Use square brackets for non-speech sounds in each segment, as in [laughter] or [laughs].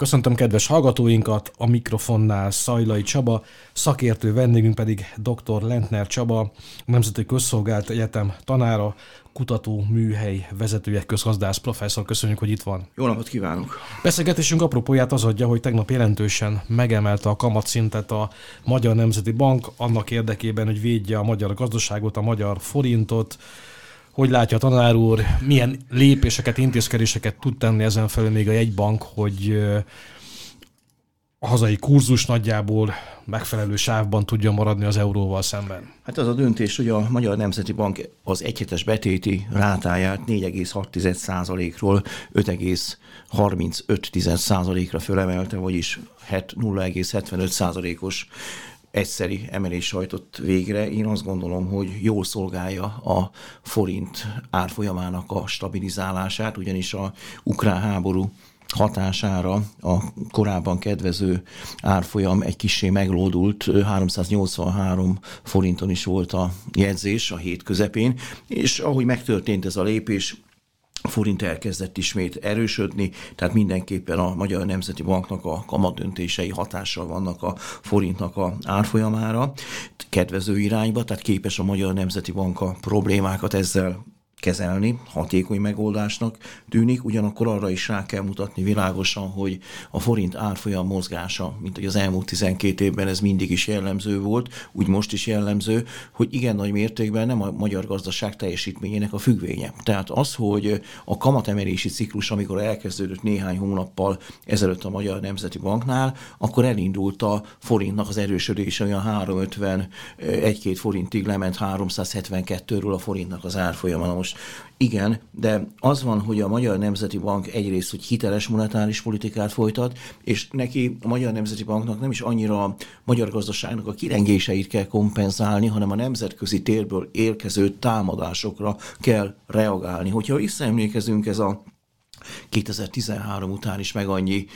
Köszöntöm kedves hallgatóinkat, a mikrofonnál Szajlai Csaba, szakértő vendégünk pedig dr. Lentner Csaba, a Nemzeti Közszolgált Egyetem tanára, kutató műhely vezetője, közgazdász professzor. Köszönjük, hogy itt van. Jó napot kívánok! Beszélgetésünk apropóját az adja, hogy tegnap jelentősen megemelte a kamatszintet a Magyar Nemzeti Bank annak érdekében, hogy védje a magyar gazdaságot, a magyar forintot, hogy látja a tanár úr, milyen lépéseket, intézkedéseket tud tenni ezen felül még a jegybank, hogy a hazai kurzus nagyjából megfelelő sávban tudja maradni az euróval szemben? Hát az a döntés, hogy a Magyar Nemzeti Bank az egyhetes betéti rátáját 4,6%-ról 5,35%-ra fölemelte, vagyis 0,75%-os egyszeri emelés hajtott végre. Én azt gondolom, hogy jól szolgálja a forint árfolyamának a stabilizálását, ugyanis a ukrán háború hatására a korábban kedvező árfolyam egy kicsi meglódult, 383 forinton is volt a jegyzés a hét közepén, és ahogy megtörtént ez a lépés, forint elkezdett ismét erősödni, tehát mindenképpen a Magyar Nemzeti Banknak a kamadöntései hatással vannak a forintnak a árfolyamára, kedvező irányba, tehát képes a Magyar Nemzeti Bank a problémákat ezzel kezelni, hatékony megoldásnak tűnik, ugyanakkor arra is rá kell mutatni világosan, hogy a forint árfolyam mozgása, mint hogy az elmúlt 12 évben ez mindig is jellemző volt, úgy most is jellemző, hogy igen nagy mértékben nem a magyar gazdaság teljesítményének a függvénye. Tehát az, hogy a kamatemelési ciklus, amikor elkezdődött néhány hónappal ezelőtt a Magyar Nemzeti Banknál, akkor elindult a forintnak az erősödése, olyan 350, egy-két forintig lement 372-ről a forintnak az árfolyama. Most most igen, de az van, hogy a Magyar Nemzeti Bank egyrészt, hogy hiteles monetáris politikát folytat, és neki a Magyar Nemzeti Banknak nem is annyira a magyar gazdaságnak a kirengéseit kell kompenzálni, hanem a nemzetközi térből érkező támadásokra kell reagálni. Hogyha visszaemlékezünk ez a 2013 után is meg annyi,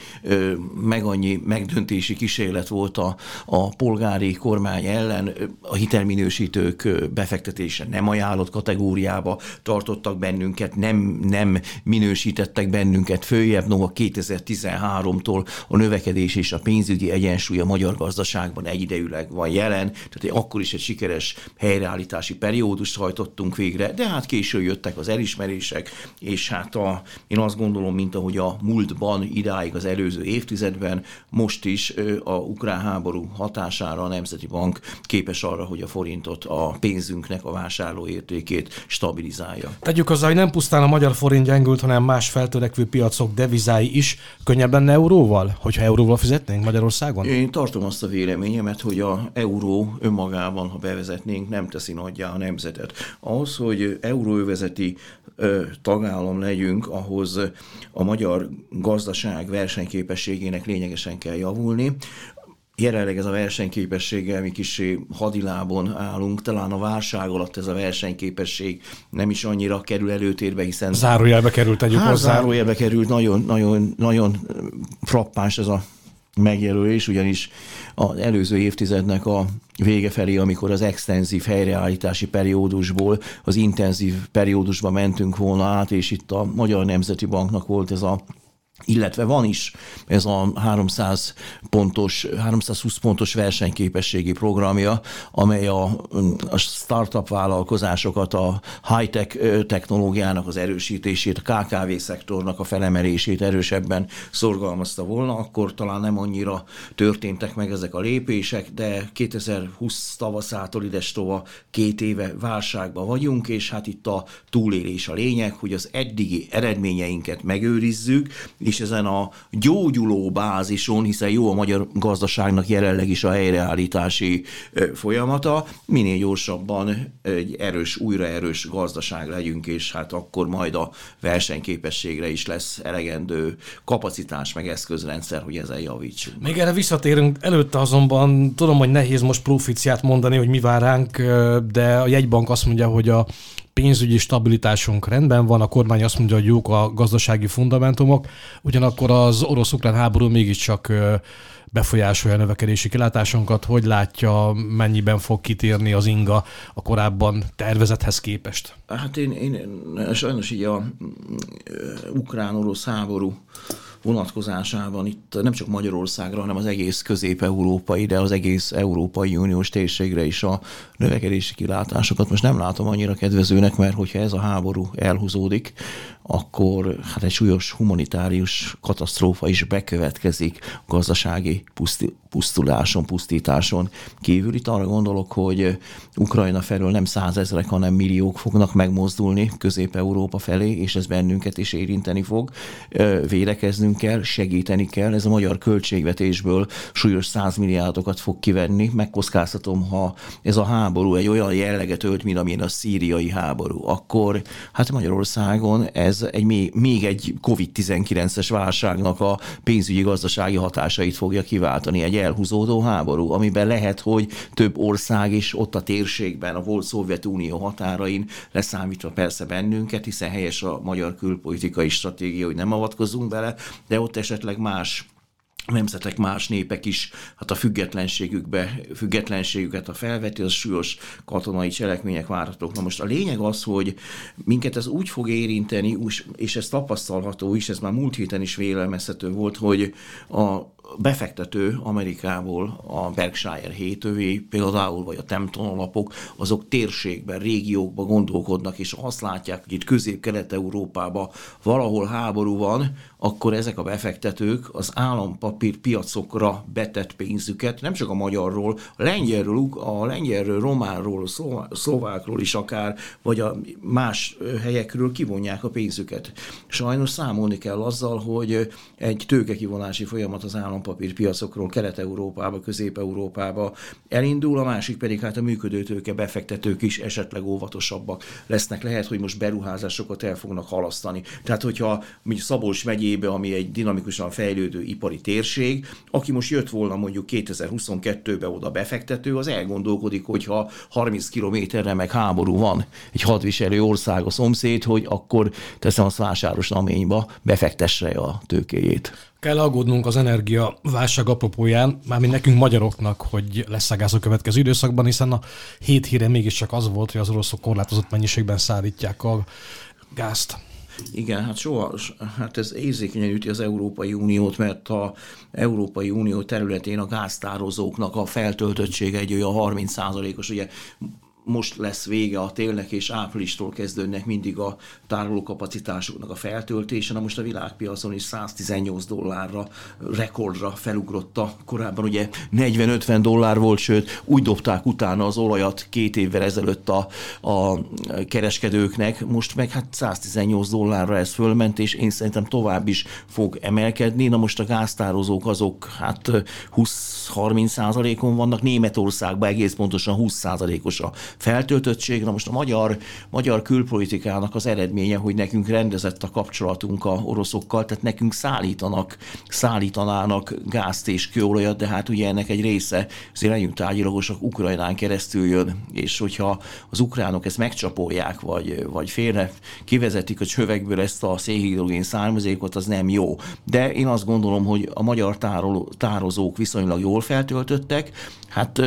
meg annyi megdöntési kísérlet volt a, a polgári kormány ellen, a hitelminősítők befektetése nem ajánlott kategóriába tartottak bennünket, nem, nem minősítettek bennünket följebb, no a 2013-tól a növekedés és a pénzügyi egyensúly a magyar gazdaságban egyidejűleg van jelen, tehát akkor is egy sikeres helyreállítási periódust hajtottunk végre, de hát később jöttek az elismerések, és hát a, én azt gondolom, mint ahogy a múltban, idáig az előző évtizedben, most is a ukrán háború hatására a Nemzeti Bank képes arra, hogy a forintot, a pénzünknek a vásárlóértékét stabilizálja. Tegyük hozzá, hogy nem pusztán a magyar forint gyengült, hanem más feltörekvő piacok devizái is könnyebb lenne euróval, hogyha euróval fizetnénk Magyarországon? Én tartom azt a véleményemet, hogy a euró önmagában, ha bevezetnénk, nem teszi nagyjá a nemzetet. Ahhoz, hogy euróövezeti tagállam legyünk, ahhoz a magyar gazdaság versenyképességének lényegesen kell javulni. Jelenleg ez a versenyképességgel mi kis hadilábon állunk, talán a válság alatt ez a versenyképesség nem is annyira kerül előtérbe, hiszen... Zárójelbe került, tegyük hát, hozzá. Zárójelbe került, nagyon, nagyon, nagyon frappáns ez a megjelölés, ugyanis az előző évtizednek a vége felé, amikor az extenzív helyreállítási periódusból az intenzív periódusba mentünk volna át, és itt a Magyar Nemzeti Banknak volt ez a illetve van is ez a 300 pontos, 320 pontos versenyképességi programja, amely a, a startup vállalkozásokat, a high-tech technológiának az erősítését, a KKV szektornak a felemelését erősebben szorgalmazta volna, akkor talán nem annyira történtek meg ezek a lépések, de 2020 tavaszától idestova két éve válságban vagyunk, és hát itt a túlélés a lényeg, hogy az eddigi eredményeinket megőrizzük, és ezen a gyógyuló bázison, hiszen jó a magyar gazdaságnak jelenleg is a helyreállítási folyamata, minél gyorsabban egy erős, újra erős gazdaság legyünk, és hát akkor majd a versenyképességre is lesz elegendő kapacitás, meg eszközrendszer, hogy ezzel javítsunk. Még erre visszatérünk, előtte azonban tudom, hogy nehéz most proficiát mondani, hogy mi vár ránk, de a jegybank azt mondja, hogy a pénzügyi stabilitásunk rendben van, a kormány azt mondja, hogy jók a gazdasági fundamentumok, ugyanakkor az orosz-ukrán háború mégiscsak befolyásolja a növekedési kilátásunkat, hogy látja, mennyiben fog kitérni az inga a korábban tervezethez képest? Hát én, én sajnos így a ukrán-orosz háború vonatkozásában itt nem csak Magyarországra, hanem az egész közép-európai, de az egész Európai Uniós térségre is a növekedési kilátásokat most nem látom annyira kedvezőnek, mert hogyha ez a háború elhúzódik, akkor hát egy súlyos humanitárius katasztrófa is bekövetkezik gazdasági puszti, pusztuláson, pusztításon kívül. Itt arra gondolok, hogy Ukrajna felől nem százezrek, hanem milliók fognak megmozdulni Közép-Európa felé, és ez bennünket is érinteni fog. Védekeznünk kell, segíteni kell. Ez a magyar költségvetésből súlyos százmilliárdokat fog kivenni. Megkockáztatom, ha ez a háború egy olyan jelleget ölt, mint amilyen a szíriai háború, akkor hát Magyarországon ez egy még, egy COVID-19-es válságnak a pénzügyi gazdasági hatásait fogja kiváltani, egy elhúzódó háború, amiben lehet, hogy több ország is ott a térségben, a volt Szovjetunió határain leszámítva persze bennünket, hiszen helyes a magyar külpolitikai stratégia, hogy nem avatkozunk bele, de ott esetleg más nemzetek, más népek is hát a függetlenségükbe, függetlenségüket a felveti, az súlyos katonai cselekmények várhatók. Na most a lényeg az, hogy minket ez úgy fog érinteni, és ez tapasztalható is, ez már múlt héten is vélelmezhető volt, hogy a befektető Amerikából a Berkshire hétövé, például, vagy a Tempton alapok, azok térségben, régiókban gondolkodnak, és azt látják, hogy itt közép-kelet-európában valahol háború van, akkor ezek a befektetők az állampapír piacokra betett pénzüket, nem csak a magyarról, a lengyelről, a lengyelről, románról, a szlovákról is akár, vagy a más helyekről kivonják a pénzüket. Sajnos számolni kell azzal, hogy egy tőkekivonási folyamat az állampapírpiacokról Kelet-Európába, Közép-Európába elindul, a másik pedig hát a működő tőke befektetők is esetleg óvatosabbak lesznek. Lehet, hogy most beruházásokat el fognak halasztani. Tehát, hogyha mi Szabolcs megyé megyébe, ami egy dinamikusan fejlődő ipari térség, aki most jött volna mondjuk 2022-be oda befektető, az elgondolkodik, hogyha 30 kilométerre meg háború van, egy hadviselő ország a szomszéd, hogy akkor teszem azt vásáros naményba, befektesse a tőkéjét. Kell aggódnunk az energia válság apropóján, mármint nekünk magyaroknak, hogy lesz a gáz a következő időszakban, hiszen a hét híre mégiscsak az volt, hogy az oroszok korlátozott mennyiségben szállítják a gázt. Igen, hát soha, hát ez érzékenyen üti az Európai Uniót, mert a Európai Unió területén a gáztározóknak a feltöltöttsége egy olyan 30%-os, ugye most lesz vége a télnek, és áprilistól kezdődnek mindig a tárolókapacitásoknak a feltöltése. Na most a világpiacon is 118 dollárra, rekordra felugrotta. Korábban ugye 40-50 dollár volt, sőt úgy dobták utána az olajat két évvel ezelőtt a, a kereskedőknek, most meg hát 118 dollárra ez fölment, és én szerintem tovább is fog emelkedni. Na most a gáztározók azok hát 20-30 százalékon vannak, Németországban egész pontosan 20 százalékos a feltöltöttség. Na most a magyar, magyar külpolitikának az eredménye, hogy nekünk rendezett a kapcsolatunk a oroszokkal, tehát nekünk szállítanak, szállítanának gázt és kőolajat, de hát ugye ennek egy része azért legyünk tárgyilagosak, Ukrajnán keresztül jön, és hogyha az ukránok ezt megcsapolják, vagy, vagy félre kivezetik a csövekből ezt a szénhidrogén származékot, az nem jó. De én azt gondolom, hogy a magyar tároló, tározók viszonylag jól feltöltöttek, hát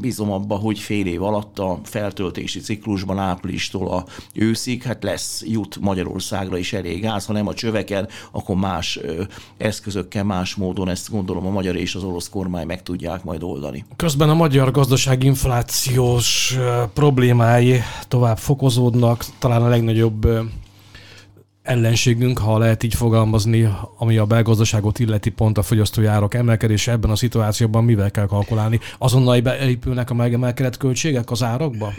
bízom abba, hogy fél év alatt a feltöltési ciklusban áprilistól a őszig, hát lesz, jut Magyarországra is elég gáz, ha nem a csöveken, akkor más eszközökkel, más módon ezt gondolom a magyar és az orosz kormány meg tudják majd oldani. Közben a magyar gazdaság inflációs problémái tovább fokozódnak, talán a legnagyobb ellenségünk, ha lehet így fogalmazni, ami a belgazdaságot illeti pont a fogyasztói árak emelkedése ebben a szituációban mivel kell kalkulálni? Azonnal beépülnek a megemelkedett költségek az árakba?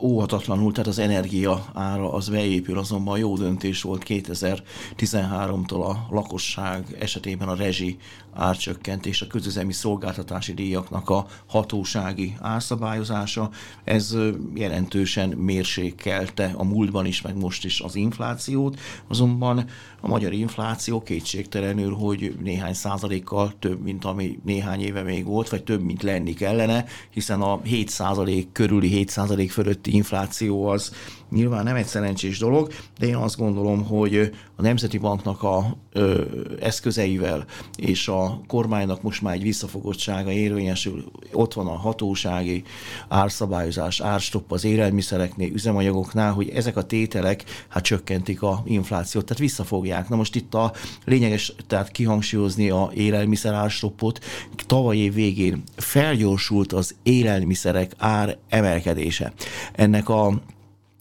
Óhatatlanul, tehát az energia ára az beépül, azonban jó döntés volt 2013-tól a lakosság esetében a rezsi árcsökkentés, a közüzemi szolgáltatási díjaknak a hatósági árszabályozása. Ez jelentősen mérsékelte a múltban is, meg most is az inflációt azonban a magyar infláció kétségtelenül, hogy néhány százalékkal több, mint ami néhány éve még volt, vagy több, mint lenni kellene, hiszen a 7 százalék körüli 7 százalék fölötti infláció az nyilván nem egy szerencsés dolog, de én azt gondolom, hogy a Nemzeti Banknak a ö, eszközeivel és a kormánynak most már egy visszafogottsága érvényesül, ott van a hatósági árszabályozás, árstopp az élelmiszereknél, üzemanyagoknál, hogy ezek a tételek hát csökkentik a inflációt, tehát visszafogják. Na most itt a lényeges, tehát kihangsúlyozni a élelmiszer árstoppot, tavaly év végén felgyorsult az élelmiszerek ár emelkedése. Ennek a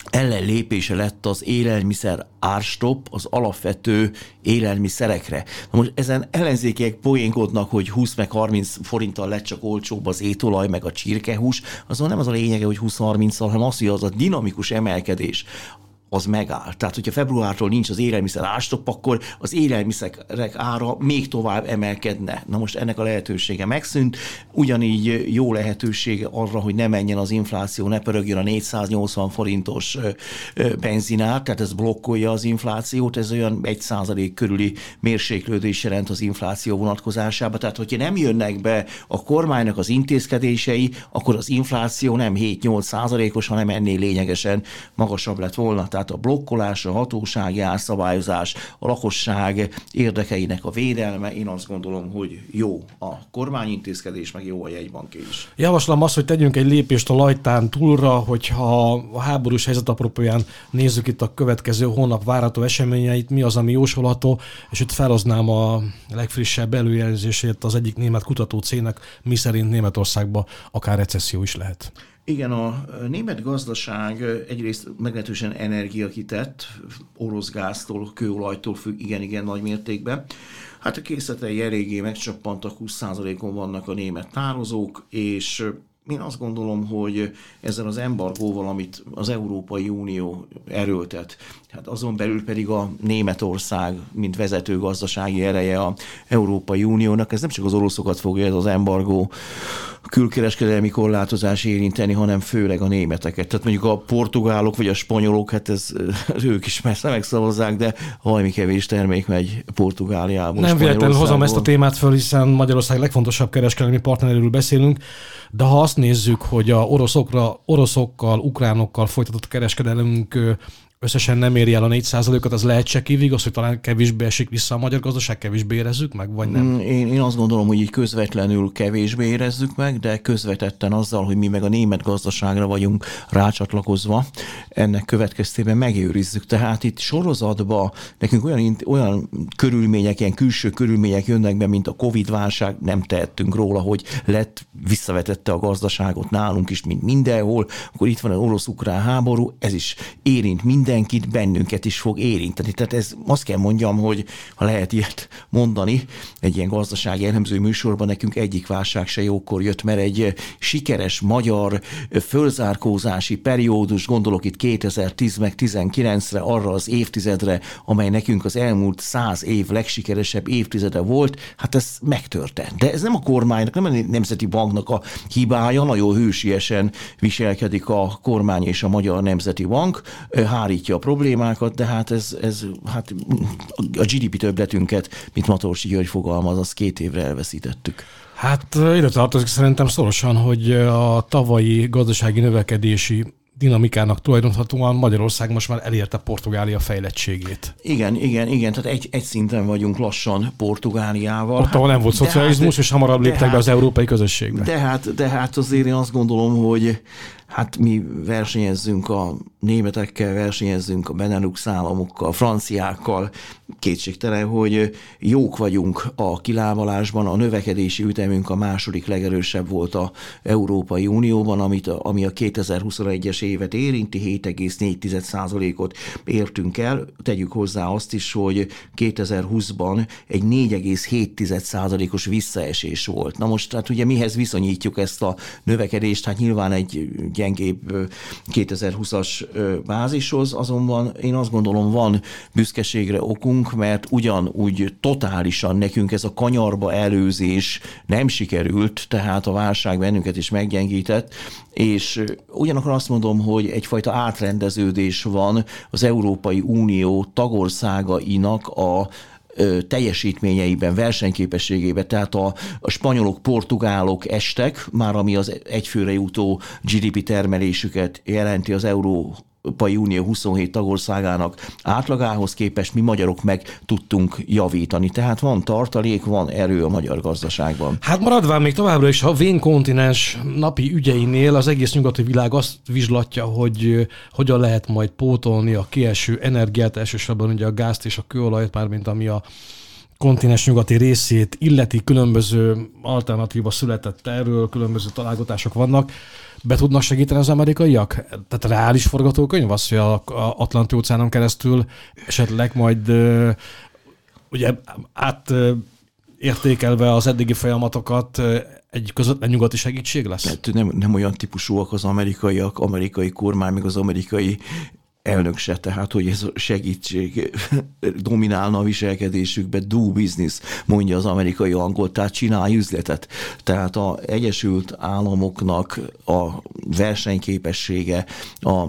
ellenlépése lett az élelmiszer árstop az alapvető élelmiszerekre. Na most ezen ellenzékiek poénkodnak, hogy 20 meg 30 forinttal lett csak olcsóbb az étolaj, meg a csirkehús, azon nem az a lényege, hogy 20-30-al, hanem az, hogy az a dinamikus emelkedés, az megáll. Tehát, hogyha februártól nincs az élelmiszer ástop, akkor az élelmiszerek ára még tovább emelkedne. Na most ennek a lehetősége megszűnt, ugyanígy jó lehetősége arra, hogy ne menjen az infláció, ne pörögjön a 480 forintos benzinár, tehát ez blokkolja az inflációt, ez olyan 1 százalék körüli mérséklődés jelent az infláció vonatkozásában. Tehát, hogyha nem jönnek be a kormánynak az intézkedései, akkor az infláció nem 7-8 százalékos, hanem ennél lényegesen magasabb lett volna. Tehát a blokkolás, a hatósági árszabályozás, a lakosság érdekeinek a védelme, én azt gondolom, hogy jó a kormányintézkedés, meg jó a jegybank is. Javaslom azt, hogy tegyünk egy lépést a lajtán túlra, hogyha a háborús helyzet apropóján nézzük itt a következő hónap várható eseményeit, mi az, ami jósolható, és itt feloznám a legfrissebb előjelzését az egyik német kutató cégnek, mi szerint Németországban akár recesszió is lehet. Igen, a német gazdaság egyrészt meglehetősen energiakitett, orosz gáztól, kőolajtól függ igen-igen nagy mértékben. Hát a készletei eléggé megcsappantak, 20%-on vannak a német tározók, és én azt gondolom, hogy ezzel az embargóval, amit az Európai Unió erőltet, hát azon belül pedig a Németország, mint vezető gazdasági ereje a Európai Uniónak, ez nem csak az oroszokat fogja ez az embargó külkereskedelmi korlátozás érinteni, hanem főleg a németeket. Tehát mondjuk a portugálok vagy a spanyolok, hát ez, ők is messze megszavazzák, de valami kevés termék megy Portugáliából. Nem véletlenül hozom ezt a témát föl, hiszen Magyarország legfontosabb kereskedelmi partneréről beszélünk, de ha azt nézzük, hogy a oroszokra, oroszokkal, ukránokkal folytatott kereskedelmünk összesen nem éri el a 4%-ot, az lehet se kívig, hogy talán kevésbé esik vissza a magyar gazdaság, kevésbé érezzük meg, vagy nem? Mm, én, én azt gondolom, hogy így közvetlenül kevésbé érezzük meg, de közvetetten azzal, hogy mi meg a német gazdaságra vagyunk rácsatlakozva, ennek következtében megőrizzük. Tehát itt sorozatban nekünk olyan, olyan körülmények, ilyen külső körülmények jönnek be, mint a Covid-válság, nem tehettünk róla, hogy lett, visszavetette a gazdaságot nálunk is, mint mindenhol, akkor itt van az orosz-ukrán háború, ez is érint minden mindenkit, bennünket is fog érinteni. Tehát ez azt kell mondjam, hogy ha lehet ilyet mondani, egy ilyen gazdasági elemző műsorban nekünk egyik válság se jókor jött, mert egy sikeres magyar fölzárkózási periódus, gondolok itt 2010 meg 19-re, arra az évtizedre, amely nekünk az elmúlt száz év legsikeresebb évtizede volt, hát ez megtörtént. De ez nem a kormánynak, nem a Nemzeti Banknak a hibája, nagyon hősiesen viselkedik a kormány és a Magyar Nemzeti Bank, hárítja a problémákat, de hát ez, ez hát a GDP többletünket, mint Matorsi György fogalmaz, az két évre elveszítettük. Hát ide tartozik szerintem szorosan, hogy a tavalyi gazdasági növekedési dinamikának tulajdonhatóan Magyarország most már elérte Portugália fejlettségét. Igen, igen, igen, tehát egy, egy szinten vagyunk lassan Portugáliával. Ott, ahol nem volt szocializmus, hát, és hamarabb léptek hát, be az európai közösségbe. De hát, de hát azért én azt gondolom, hogy hát mi versenyezzünk a németekkel, versenyezzünk a Benelux államokkal, a franciákkal. Kétségtelen, hogy jók vagyunk a kilábalásban, a növekedési ütemünk a második legerősebb volt a Európai Unióban, amit, ami a 2021-es évet érinti, 7,4%-ot értünk el. Tegyük hozzá azt is, hogy 2020-ban egy 4,7%-os visszaesés volt. Na most, hát ugye mihez viszonyítjuk ezt a növekedést? Hát nyilván egy gyengébb 2020-as bázishoz, azonban én azt gondolom van büszkeségre okunk, mert ugyanúgy totálisan nekünk ez a kanyarba előzés nem sikerült, tehát a válság bennünket is meggyengített, és ugyanakkor azt mondom, hogy egyfajta átrendeződés van az Európai Unió tagországainak a teljesítményeiben, versenyképességében, tehát a, a spanyolok, portugálok estek, már ami az egyfőre jutó GDP termelésüket jelenti az euró Európai Unió 27 tagországának átlagához képest mi magyarok meg tudtunk javítani. Tehát van tartalék, van erő a magyar gazdaságban. Hát maradván még továbbra is a vén kontinens napi ügyeinél az egész nyugati világ azt vizslatja, hogy hogyan lehet majd pótolni a kieső energiát, elsősorban ugye a gázt és a kőolajat, mármint ami a kontinens nyugati részét illeti, különböző alternatíva született erről, különböző találgatások vannak be tudnak segíteni az amerikaiak? Tehát reális forgatókönyv az, hogy a Atlanti óceánon keresztül esetleg majd ugye át értékelve az eddigi folyamatokat egy közvetlen nyugati segítség lesz? Hát nem, nem olyan típusúak az amerikaiak, amerikai kormány, meg az amerikai elnök se, tehát hogy ez segítség [laughs] dominálna a viselkedésükbe, do business, mondja az amerikai angol, tehát csinálj üzletet. Tehát a Egyesült Államoknak a versenyképessége, a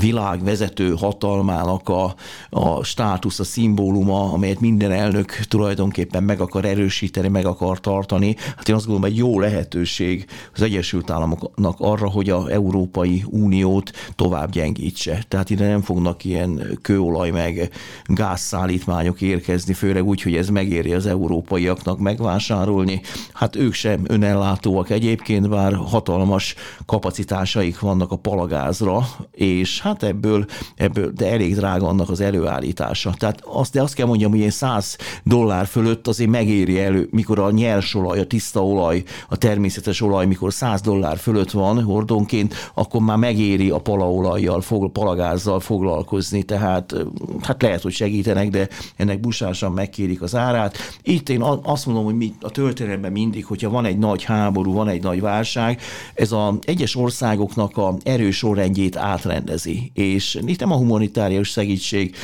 világ vezető hatalmának a, a státusz, a szimbóluma, amelyet minden elnök tulajdonképpen meg akar erősíteni, meg akar tartani. Hát én azt gondolom, egy jó lehetőség az Egyesült Államoknak arra, hogy a Európai Uniót tovább gyengítse. Tehát ide nem fognak ilyen kőolaj meg gázszállítmányok érkezni, főleg úgy, hogy ez megéri az európaiaknak megvásárolni. Hát ők sem önellátóak egyébként, bár hatalmas kapacitásaik vannak a palagázra, és hát ebből, ebből de elég drága annak az előállítása. Tehát azt, de azt kell mondjam, hogy ilyen 100 dollár fölött azért megéri elő, mikor a nyers olaj, a tiszta olaj, a természetes olaj, mikor 100 dollár fölött van hordonként, akkor már megéri a palaolajjal, palagázzal foglalkozni, tehát hát lehet, hogy segítenek, de ennek busásan megkérik az árát. Itt én azt mondom, hogy mi a történelemben mindig, hogyha van egy nagy háború, van egy nagy válság, ez a egyes országoknak a erős sorrendjét átrendezi, és itt nem a humanitárius segítség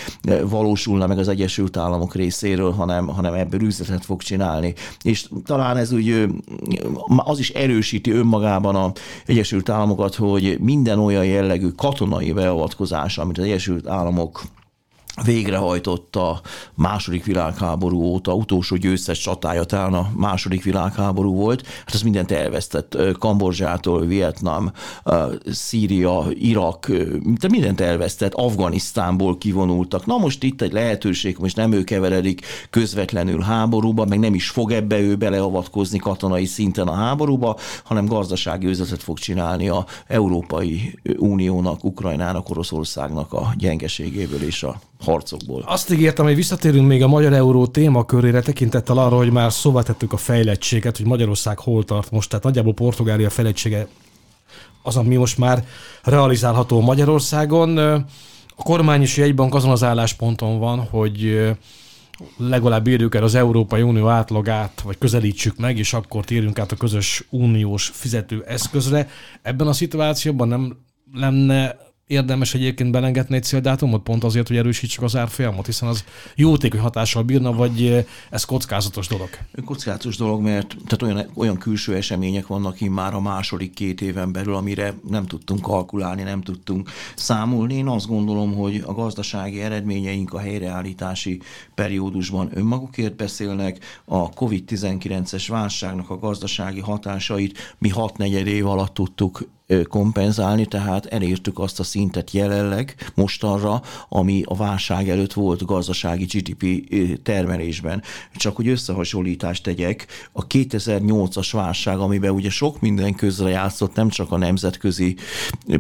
valósulna meg az Egyesült Államok részéről, hanem, hanem ebből üzletet fog csinálni. És talán ez úgy az is erősíti önmagában az Egyesült Államokat, hogy minden olyan jellegű katonai beavatkozás, amit az Egyesült Államok végrehajtott a második világháború óta, utolsó győztes csatája talán a második világháború volt, hát ez mindent elvesztett. Kambodzsától, Vietnám, Szíria, Irak, de mindent elvesztett, Afganisztánból kivonultak. Na most itt egy lehetőség, most nem ő keveredik közvetlenül háborúba, meg nem is fog ebbe ő beleavatkozni katonai szinten a háborúba, hanem gazdasági üzletet fog csinálni a Európai Uniónak, Ukrajnának, Oroszországnak a gyengeségéből és a harcokból. Azt ígértem, hogy visszatérünk még a Magyar Euró témakörére, tekintettel arra, hogy már szóval tettük a fejlettséget, hogy Magyarország hol tart most, tehát nagyjából Portugália fejlettsége az, ami most már realizálható Magyarországon. A kormány és jegybank azon az állásponton van, hogy legalább érjük el az Európai Unió átlagát, vagy közelítsük meg, és akkor térjünk át a közös uniós fizető eszközre. Ebben a szituációban nem lenne érdemes egyébként belengetni egy céldátumot, pont azért, hogy erősítsük az árfolyamot, hiszen az jótékony hatással bírna, vagy eh, ez kockázatos dolog? Kockázatos dolog, mert tehát olyan, olyan külső események vannak ki már a második két éven belül, amire nem tudtunk kalkulálni, nem tudtunk számolni. Én azt gondolom, hogy a gazdasági eredményeink a helyreállítási periódusban önmagukért beszélnek, a COVID-19-es válságnak a gazdasági hatásait mi hat negyed év alatt tudtuk kompenzálni, tehát elértük azt a szintet jelenleg mostanra, ami a válság előtt volt gazdasági GDP termelésben. Csak hogy összehasonlítást tegyek, a 2008-as válság, amiben ugye sok minden közre játszott, nem csak a nemzetközi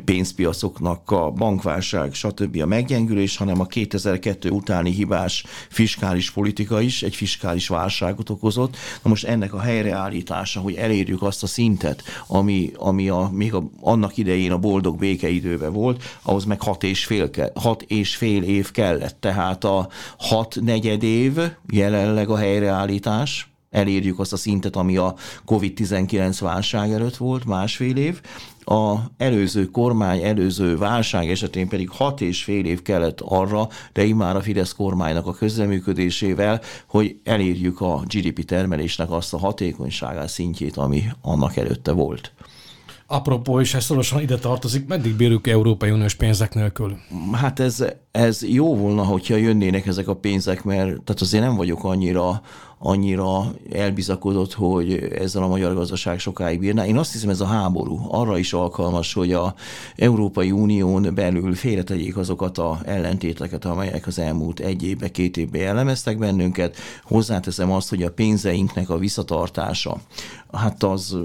pénzpiacoknak a bankválság, stb. a meggyengülés, hanem a 2002 utáni hibás fiskális politika is egy fiskális válságot okozott. Na most ennek a helyreállítása, hogy elérjük azt a szintet, ami, ami a, még a annak idején a boldog békeidőben volt, ahhoz meg hat és fél, hat és fél év kellett. Tehát a hat negyed év jelenleg a helyreállítás, elérjük azt a szintet, ami a COVID-19 válság előtt volt, másfél év. A előző kormány, előző válság esetén pedig hat és fél év kellett arra, de immár a Fidesz kormánynak a közreműködésével, hogy elérjük a GDP termelésnek azt a hatékonyságát szintjét, ami annak előtte volt. Apropó, és ez szorosan ide tartozik, meddig bírjuk Európai Uniós pénzek nélkül? Hát ez, ez jó volna, hogyha jönnének ezek a pénzek, mert tehát azért nem vagyok annyira annyira elbizakodott, hogy ezzel a magyar gazdaság sokáig bírná. Én azt hiszem, ez a háború arra is alkalmas, hogy a Európai Unión belül félretegyék azokat a ellentéteket, amelyek az elmúlt egy évbe, két évbe jellemeztek bennünket. Hozzáteszem azt, hogy a pénzeinknek a visszatartása, hát az,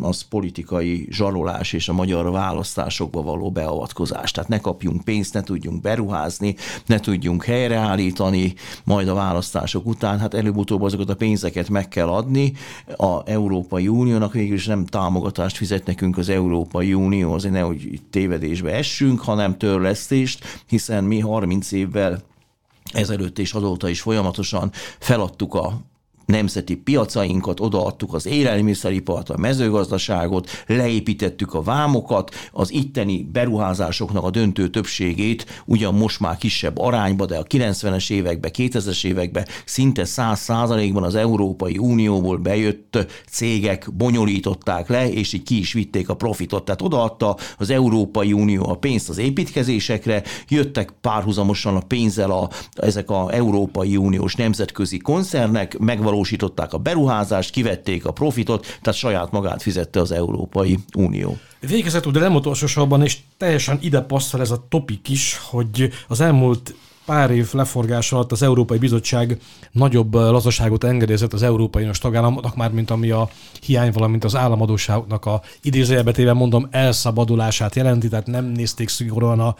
az politikai zsarolás és a magyar választásokba való beavatkozás. Tehát ne kapjunk pénzt, ne tudjunk beruházni, ne tudjunk helyreállítani, majd a választások után, hát előbb-utóbb azok azokat a pénzeket meg kell adni. A Európai Uniónak, végül is nem támogatást fizet nekünk az Európai Unió, azért nehogy tévedésbe essünk, hanem törlesztést, hiszen mi 30 évvel ezelőtt és azóta is folyamatosan feladtuk a nemzeti piacainkat, odaadtuk az élelmiszeripart, a mezőgazdaságot, leépítettük a vámokat, az itteni beruházásoknak a döntő többségét ugyan most már kisebb arányba, de a 90-es években, 2000-es években szinte 100 ban az Európai Unióból bejött cégek bonyolították le, és így ki is vitték a profitot. Tehát odaadta az Európai Unió a pénzt az építkezésekre, jöttek párhuzamosan a pénzzel a, ezek a Európai Uniós nemzetközi koncernek, megvalósították megvalósították a beruházást, kivették a profitot, tehát saját magát fizette az Európai Unió. Végezetül, de nem utolsó sorban, és teljesen ide passzol ez a topik is, hogy az elmúlt pár év leforgása alatt az Európai Bizottság nagyobb lazaságot engedélyezett az Európai Uniós tagállamoknak, már mint ami a hiány, valamint az államadóságoknak a idézőjelbetével mondom elszabadulását jelenti, tehát nem nézték szigorúan a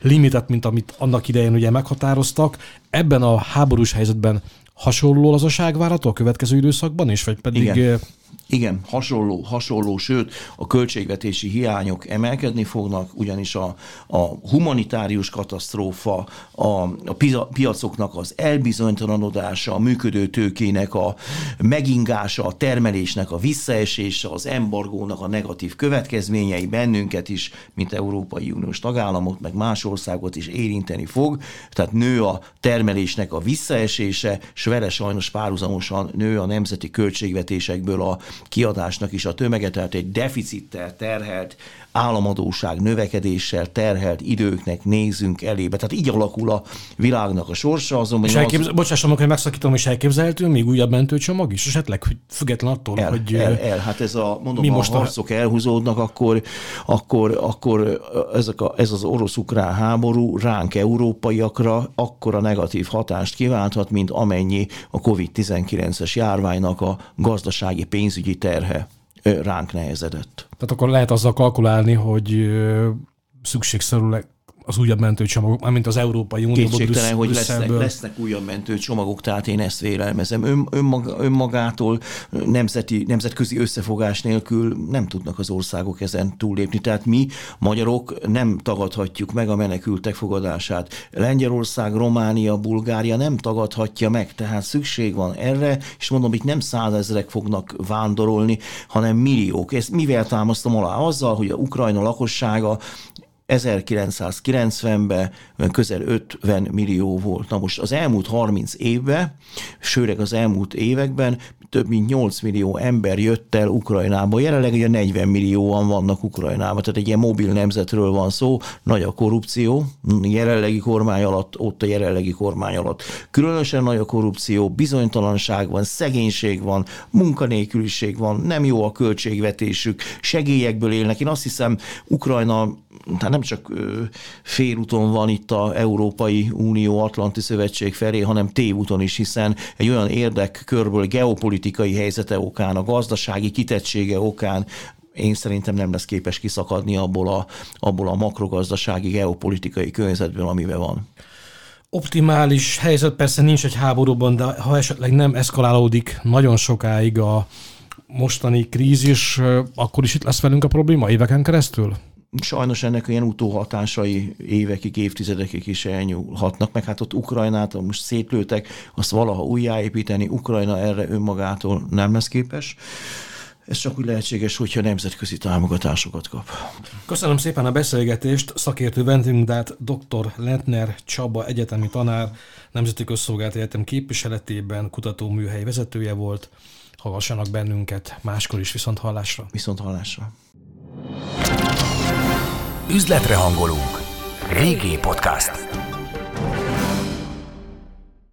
limitet, mint amit annak idején ugye meghatároztak. Ebben a háborús helyzetben hasonló lazaság várható a következő időszakban is, vagy pedig... Igen. Igen, hasonló, hasonló, sőt a költségvetési hiányok emelkedni fognak, ugyanis a, a humanitárius katasztrófa, a, a piacoknak az elbizonytalanodása, a működő tőkének a megingása, a termelésnek a visszaesése, az embargónak a negatív következményei bennünket is, mint Európai Uniós tagállamot, meg más országot is érinteni fog. Tehát nő a termelésnek a visszaesése, és vele sajnos párhuzamosan nő a nemzeti költségvetésekből a kiadásnak is a tömege, tehát egy deficittel terhelt államadóság növekedéssel terhelt időknek nézünk elébe. Tehát így alakul a világnak a sorsa. Azonban és elképzel... az... Bocsásson meg, hogy megszakítom, és elképzelhető még újabb mentőcsomag is? Esetleg, hogy független attól, el, hogy... El, el, hát ez a, mondom, mi ha most a harcok a... elhúzódnak, akkor, akkor, akkor ezek a, ez az orosz-ukrán háború ránk európaiakra akkora negatív hatást kiválthat, mint amennyi a COVID-19-es járványnak a gazdasági pénzügyi terhe ránk nehezedett. Tehát akkor lehet azzal kalkulálni, hogy szükségszerűleg az újabb mentőcsomagok, mint az Európai Unió. Kétségtelen, hogy lesznek, lesznek újabb mentőcsomagok, tehát én ezt vélelmezem. Ön, önmaga, önmagától nemzeti, nemzetközi összefogás nélkül nem tudnak az országok ezen túllépni. Tehát mi, magyarok nem tagadhatjuk meg a menekültek fogadását. Lengyelország, Románia, Bulgária nem tagadhatja meg, tehát szükség van erre, és mondom, itt nem százezrek fognak vándorolni, hanem milliók. Ezt mivel támasztom alá? Azzal, hogy a Ukrajna lakossága 1990-ben közel 50 millió volt. Na most az elmúlt 30 évben, sőleg az elmúlt években több mint 8 millió ember jött el Ukrajnába. Jelenleg ugye 40 millióan vannak Ukrajnában, tehát egy ilyen mobil nemzetről van szó, nagy a korrupció, jelenlegi kormány alatt, ott a jelenlegi kormány alatt. Különösen nagy a korrupció, bizonytalanság van, szegénység van, munkanélküliség van, nem jó a költségvetésük, segélyekből élnek. Én azt hiszem, Ukrajna tehát nem csak félúton van itt a Európai Unió Atlanti Szövetség felé, hanem tévúton is, hiszen egy olyan érdekkörből geopolitikai helyzete okán, a gazdasági kitettsége okán én szerintem nem lesz képes kiszakadni abból a, abból a makrogazdasági geopolitikai környezetből, amiben van. Optimális helyzet persze nincs egy háborúban, de ha esetleg nem eszkalálódik nagyon sokáig a mostani krízis, akkor is itt lesz velünk a probléma éveken keresztül? Sajnos ennek ilyen utóhatásai évekig, évtizedekig is elnyúlhatnak, meg hát ott Ukrajnát most szétlőtek, azt valaha újjáépíteni, Ukrajna erre önmagától nem lesz képes. Ez csak úgy lehetséges, hogyha nemzetközi támogatásokat kap. Köszönöm szépen a beszélgetést. Szakértő vendégünket dr. Lentner Csaba egyetemi tanár, Nemzeti Közszolgálati Egyetem képviseletében kutatóműhely vezetője volt. Hallgassanak bennünket máskor is viszont hallásra. Viszont hallásra. Üzletre hangolunk. Régi podcast.